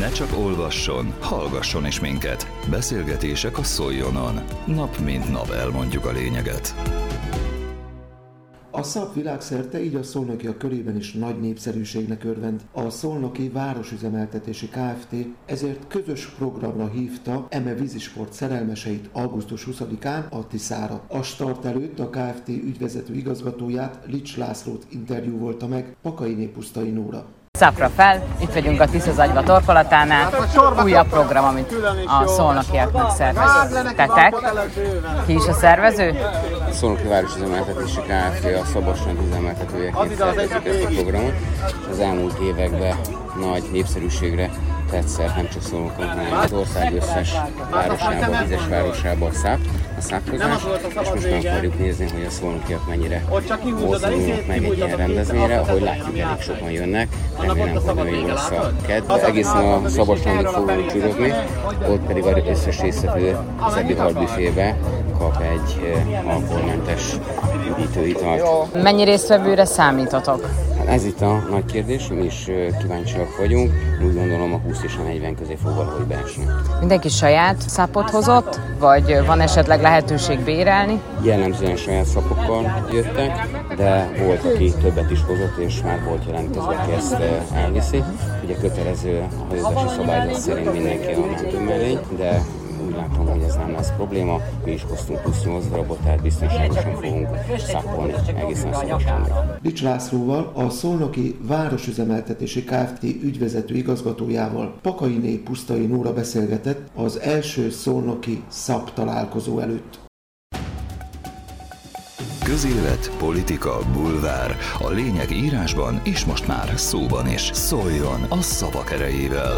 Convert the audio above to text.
Ne csak olvasson, hallgasson is minket. Beszélgetések a Szoljonon. Nap mint nap elmondjuk a lényeget. A szap világszerte, így a szolnoki a körében is nagy népszerűségnek örvend. A szolnoki városüzemeltetési Kft. ezért közös programra hívta eme vízisport szerelmeseit augusztus 20-án a Tiszára. A start előtt a Kft. ügyvezető igazgatóját Lics Lászlót interjúvolta meg Pakai Pusztai Nóra. Szapra fel, itt vagyunk a Tiszazagyva torkolatánál, újabb program, amit a szolnokiaknak szerveztetek. Ki is a szervező? A Szolnoki Városüzemeltetési Kft. a Szabadság üzemeltetőjeként szervezik ezt a programot, és az elmúlt években nagy népszerűségre tetszett nem csak Szolnokon, hanem az ország összes városában, vizes városában a száp, a szápkozás, és most meg akarjuk nézni, hogy a szolnokiak mennyire mozdulnak meg egy ilyen rendezvényre, ahogy látjuk, elég sokan jönnek, remélem, hogy nagyon jó lesz a kedv. Egészen a Szabadságig fogunk csirozni, ott pedig az összes résztvevő az ebbi halbüfébe kap egy alkoholmentes üdítőitalt. Mennyi résztvevőre számítotok? Ez itt a nagy kérdés, mi is kíváncsiak vagyunk. Úgy gondolom a 20 és a 40 közé fog valahogy beesni. Mindenki saját szápot hozott, vagy van esetleg lehetőség bérelni? Jellemzően saját szapokkal jöttek, de volt, aki többet is hozott, és már volt jelentkezve, aki ezt elviszi. Ugye kötelező a hajózási szabályzat szerint mindenki a mentőmellény, de úgy látom, hogy ez nem lesz probléma. Mi is hoztunk plusz 8 darabot, tehát biztonságosan fogunk szápolni egészen szabadságra. Lics Lászlóval, a Szolnoki Városüzemeltetési Kft. ügyvezető igazgatójával Pakainé Pusztai Nóra beszélgetett az első Szolnoki SZAP találkozó előtt. Közélet, politika, bulvár. A lényeg írásban és most már szóban is. Szóljon a szavak erejével!